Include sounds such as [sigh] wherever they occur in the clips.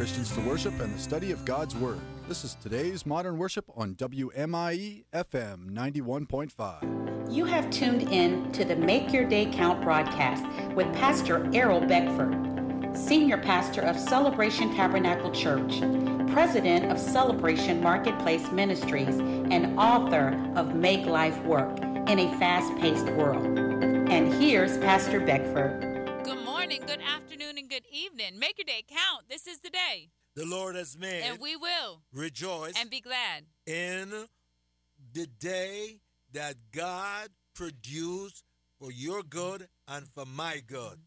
Christians to worship and the study of God's Word. This is today's Modern Worship on WMIE FM 91.5. You have tuned in to the Make Your Day Count broadcast with Pastor Errol Beckford, Senior Pastor of Celebration Tabernacle Church, President of Celebration Marketplace Ministries, and author of Make Life Work in a Fast Paced World. And here's Pastor Beckford Good morning, good afternoon, and good evening. Make your day count. This is the day. The Lord has made. And we will rejoice and be glad in the day that God produced for your good and for my good.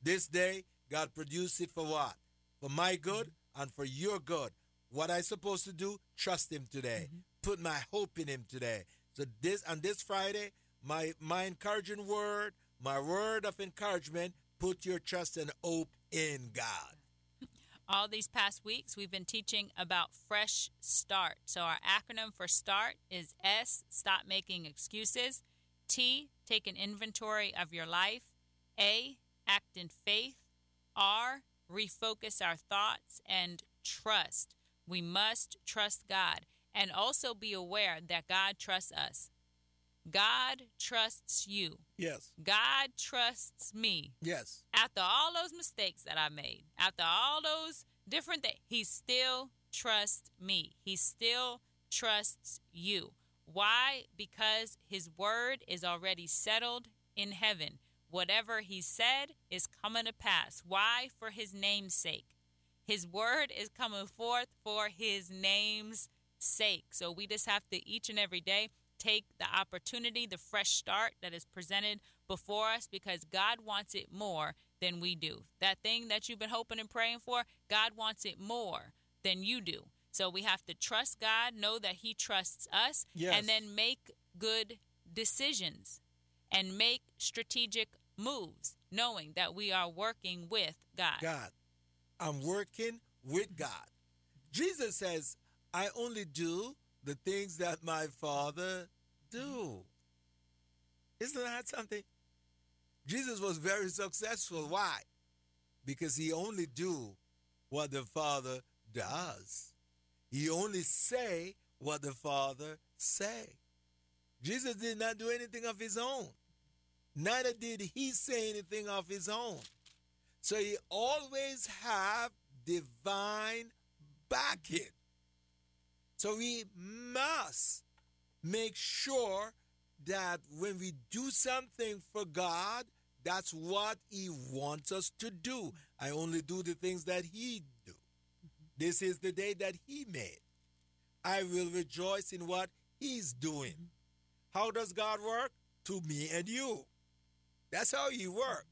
This day, God produced it for what? For my good and for your good. What I supposed to do? Trust Him today. Mm-hmm. Put my hope in Him today. So this on this Friday, my my encouraging word, my word of encouragement Put your trust and hope in God. All these past weeks, we've been teaching about fresh start. So, our acronym for START is S, stop making excuses. T, take an inventory of your life. A, act in faith. R, refocus our thoughts. And trust. We must trust God and also be aware that God trusts us. God trusts you. Yes. God trusts me. Yes. After all those mistakes that I made, after all those different things, He still trusts me. He still trusts you. Why? Because His word is already settled in heaven. Whatever He said is coming to pass. Why? For His name's sake. His word is coming forth for His name's sake. So we just have to each and every day take the opportunity, the fresh start that is presented before us because God wants it more than we do. That thing that you've been hoping and praying for, God wants it more than you do. So we have to trust God, know that He trusts us, yes. and then make good decisions and make strategic moves, knowing that we are working with God. God. I'm working with God. Jesus says, I only do the things that my father do. Isn't that something? Jesus was very successful. Why? Because he only do what the Father does. He only say what the Father say. Jesus did not do anything of his own. Neither did he say anything of his own. So he always have divine backing. So we must make sure that when we do something for God, that's what He wants us to do. I only do the things that He do. Mm-hmm. This is the day that He made. I will rejoice in what He's doing. Mm-hmm. How does God work? To me and you. That's how He works.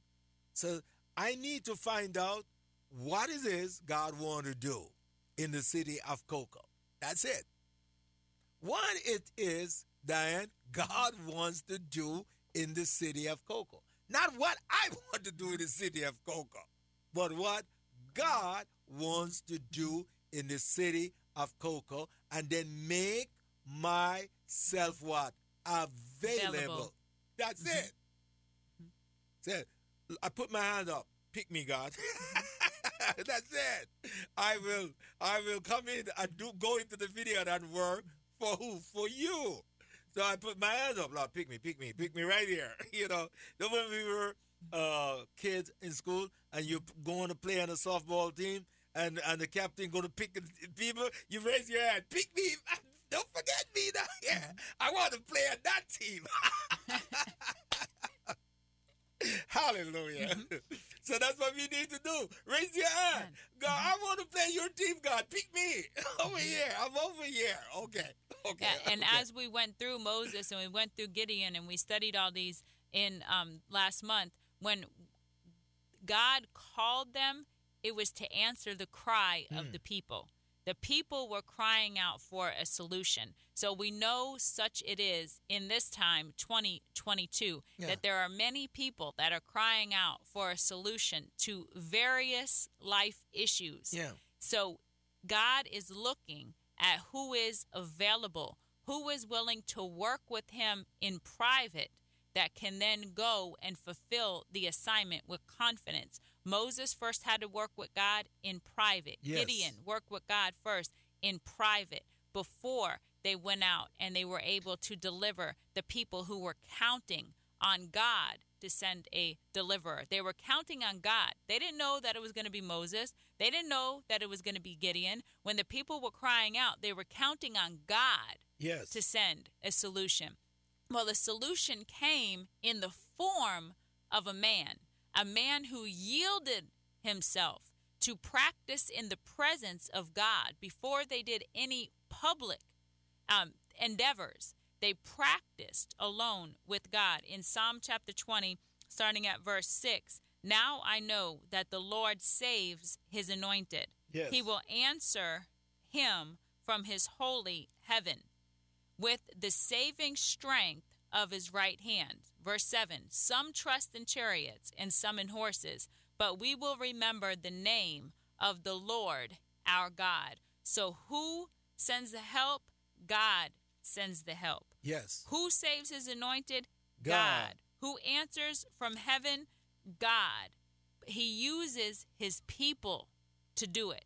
So I need to find out what it is God want to do in the city of Cocoa. That's it. What it is, Diane, God wants to do in the city of Cocoa. Not what I [laughs] want to do in the city of Cocoa, but what God wants to do in the city of Cocoa and then make myself what? Available. Available. That's mm-hmm. it. Said, I put my hand up. Pick me, God. [laughs] That's it. I will I will come in and do go into the video and work for who? For you. So I put my hands up, Lord, pick me, pick me, pick me right here. [laughs] You know, then when we were uh, kids in school and you're going to play on a softball team and, and the captain going to pick people, you raise your hand, pick me. Don't forget me now. [laughs] Yeah, I want to play on that team. [laughs] Hallelujah. Mm-hmm. So that's what we need to do. Raise your hand. God, I want to play your team, God. Pick me. [laughs] Over here. I'm over here. Okay. Okay. Yeah, and okay. as we went through Moses and we went through Gideon and we studied all these in um, last month, when God called them, it was to answer the cry of mm. the people. The people were crying out for a solution. So we know such it is in this time, 2022, yeah. that there are many people that are crying out for a solution to various life issues. Yeah. So God is looking at who is available, who is willing to work with Him in private that can then go and fulfill the assignment with confidence Moses first had to work with God in private. Yes. Gideon worked with God first in private before they went out and they were able to deliver the people who were counting on God to send a deliverer. They were counting on God. They didn't know that it was going to be Moses. They didn't know that it was going to be Gideon. When the people were crying out, they were counting on God Yes. to send a solution. Well, the solution came in the form of a man, a man who yielded himself to practice in the presence of God before they did any public um, endeavors. They practiced alone with God. In Psalm chapter 20, starting at verse 6, now I know that the Lord saves his anointed. Yes. He will answer him from his holy heaven with the saving strength of his right hand. Verse 7 Some trust in chariots and some in horses, but we will remember the name of the Lord our God. So, who sends the help? God sends the help. Yes. Who saves his anointed? God. Who answers from heaven? God. He uses his people to do it.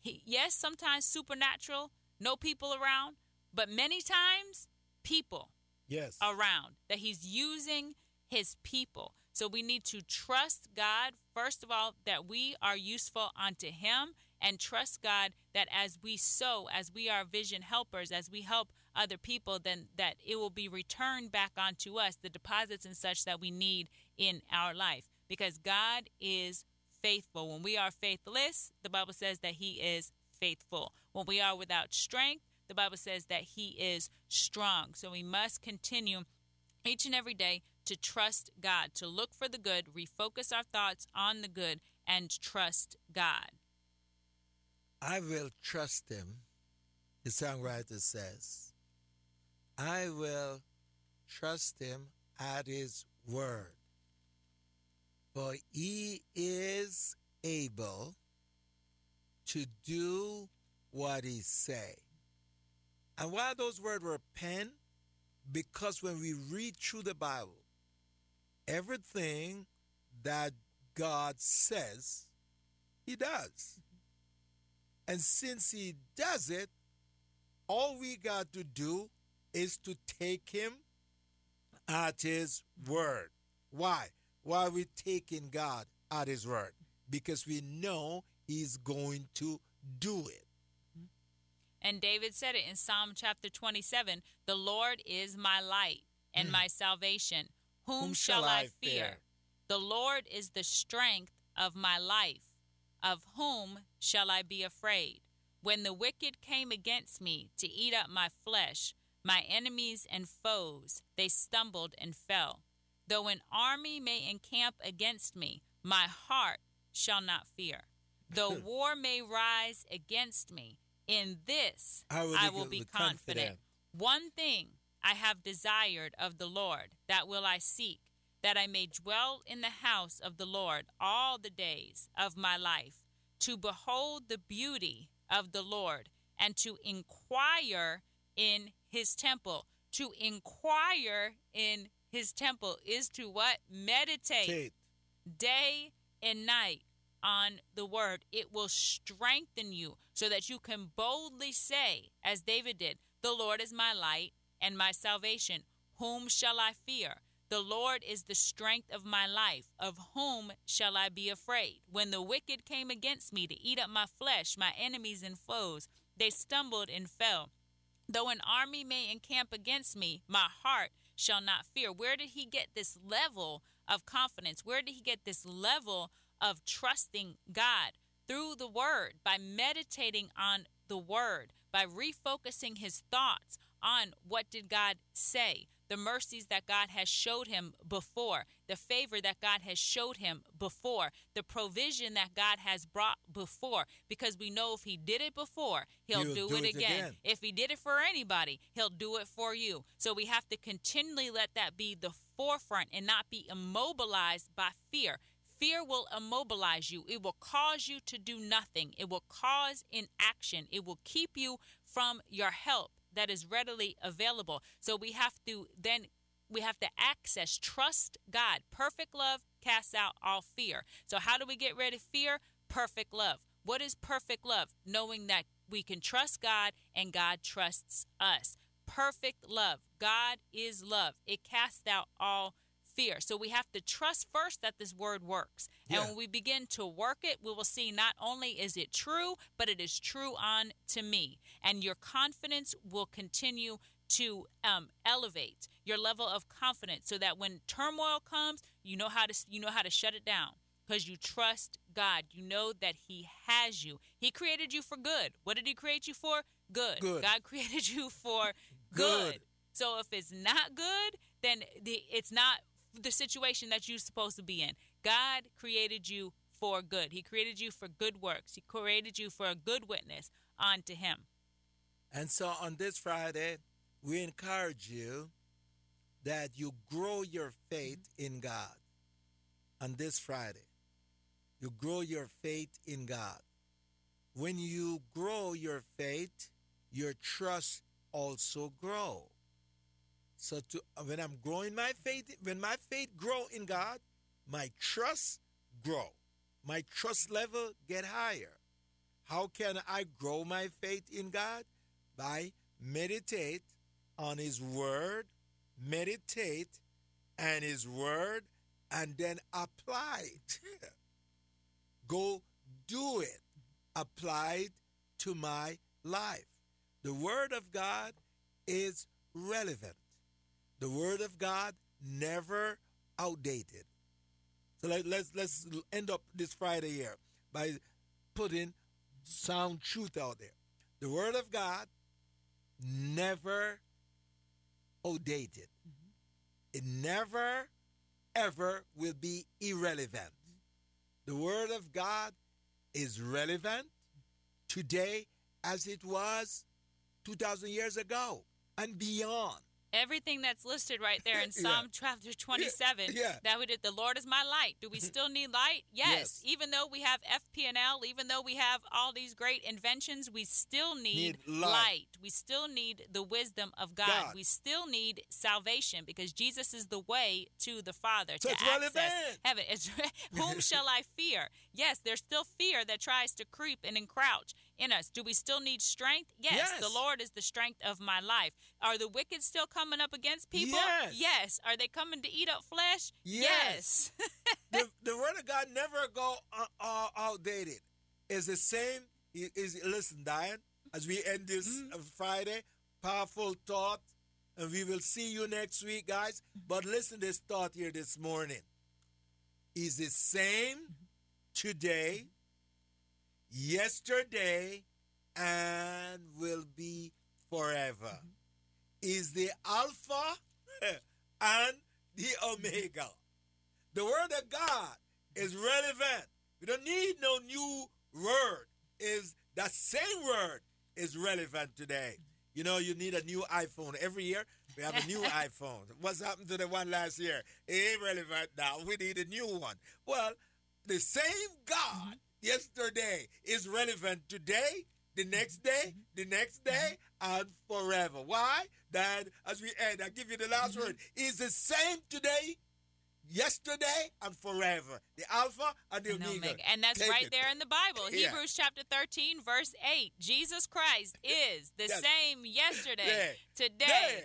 He, yes, sometimes supernatural, no people around, but many times people Yes. around that he's using his people. So we need to trust God, first of all, that we are useful unto him, and trust God that as we sow, as we are vision helpers, as we help other people, then that it will be returned back onto us, the deposits and such that we need in our life. Because God is faithful. When we are faithless, the Bible says that he is faithful. When we are without strength, the Bible says that he is strong. So we must continue each and every day to trust God, to look for the good, refocus our thoughts on the good, and trust God. I will trust him, the songwriter says. I will trust him at his word. For he is able to do what he say. And why those words were penned? Because when we read through the Bible, everything that God says, he does. And since he does it, all we got to do is to take him at his word. Why? Why are we taking God at his word? Because we know he's going to do it. And David said it in Psalm chapter 27 The Lord is my light and mm. my salvation. Whom, Whom shall shall I I fear? fear? The Lord is the strength of my life. Of whom shall I be afraid? When the wicked came against me to eat up my flesh, my enemies and foes, they stumbled and fell. Though an army may encamp against me, my heart shall not fear. Though [laughs] war may rise against me, in this I will I be will be confident. confident. One thing I have desired of the Lord, that will I seek, that I may dwell in the house of the Lord all the days of my life, to behold the beauty of the Lord, and to inquire in his temple. To inquire in his temple is to what? Meditate Tate. day and night on the word. It will strengthen you so that you can boldly say, as David did, The Lord is my light and my salvation. Whom shall I fear? The Lord is the strength of my life. Of whom shall I be afraid? When the wicked came against me to eat up my flesh, my enemies and foes, they stumbled and fell. Though an army may encamp against me, my heart shall not fear. Where did he get this level of confidence? Where did he get this level of trusting God? Through the word, by meditating on the word, by refocusing his thoughts on what did God say, the mercies that God has showed him before, the favor that God has showed him before, the provision that God has brought before, because we know if he did it before, he'll He'll do, do it, it again. again. If he did it for anybody, he'll do it for you. So we have to continually let that be the forefront and not be immobilized by fear. Fear will immobilize you. It will cause you to do nothing. It will cause inaction. It will keep you from your help that is readily available. So we have to then we have to access, trust God. Perfect love casts out all fear. So, how do we get rid of fear? Perfect love. What is perfect love? Knowing that we can trust God and God trusts us. Perfect love. God is love. It casts out all fear. So we have to trust first that this word works. And when we begin to work it, we will see not only is it true, but it is true on to me. And your confidence will continue to um, elevate your level of confidence so that when turmoil comes, you know how to you know how to shut it down because you trust God. You know that He has you. He created you for good. What did He create you for? Good. Good. God [laughs] created you for good. Good. So if it's not good, then the, it's not the situation that you're supposed to be in. God created you for good. He created you for good works. He created you for a good witness unto Him. And so on this Friday, we encourage you that you grow your faith mm-hmm. in God. On this Friday, you grow your faith in God. When you grow your faith, your trust also grow. So to when I'm growing my faith, when my faith grow in God, my trust grow. My trust level get higher. How can I grow my faith in God? By meditate on his word, meditate and his word and then apply it. [laughs] Go do it. Apply it to my life. The word of God is relevant. The word of God never outdated. So let, let's let's end up this Friday here by putting sound truth out there. The word of God never outdated. Mm-hmm. It never ever will be irrelevant. The word of God is relevant today as it was 2000 years ago and beyond. Everything that's listed right there in [laughs] Yeah. Psalm chapter 27, Yeah. that we did, the Lord is my light. Do we [laughs] still need light? Yes. Yes. Even though we have FP&L, even though we have all these great inventions, we still need, Need light. We still need the wisdom of God. God. We still need salvation because Jesus is the way to the Father So to access relevant. heaven. It's, [laughs] whom shall I fear? Yes, there's still fear that tries to creep and encroach in us. Do we still need strength? Yes, Yes. the Lord is the strength of my life. Are the wicked still coming up against people? Yes. Yes. Are they coming to eat up flesh? Yes. [laughs] the, the word of God never go uh, uh, outdated. It's the same. Is listen, Diane, as we end this Mm-hmm. uh, Friday, powerful thought, and we will see you next week, guys. But listen, to this thought here this morning is the same today, yesterday, and will be forever. Is the Alpha [laughs] and the Omega. The word of God is relevant. We don't need no new word. Is that same word is relevant today. You know, you need a new iPhone. Every year we have a new [laughs] iPhone. What's happened to the one last year? It ain't relevant now. We need a new one. Well, the same God mm-hmm. yesterday is relevant today, the next mm-hmm. day, mm-hmm. the next day, and forever. Why? Then, as we end, I give you the last word. Is the same today, yesterday, and forever. The Alpha and the And, Omega. Omega. and that's Take right it. there in the Bible. Yeah. Hebrews chapter 13, verse 8. Jesus Christ is the Yes. same yesterday, today,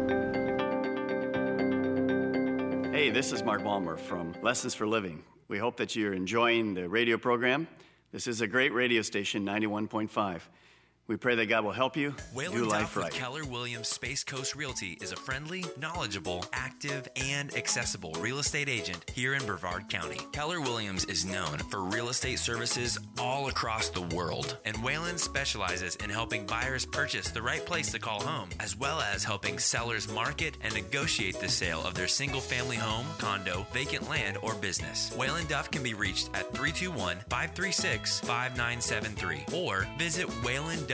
This is Mark Balmer from Lessons for Living. We hope that you're enjoying the radio program. This is a great radio station, 91.5. We pray that God will help you Whalen do life Duff right. Keller Williams Space Coast Realty is a friendly, knowledgeable, active, and accessible real estate agent here in Brevard County. Keller Williams is known for real estate services all across the world, and Whalen specializes in helping buyers purchase the right place to call home, as well as helping sellers market and negotiate the sale of their single family home, condo, vacant land, or business. Whalen Duff can be reached at 321 536 5973 or visit whalenduff.com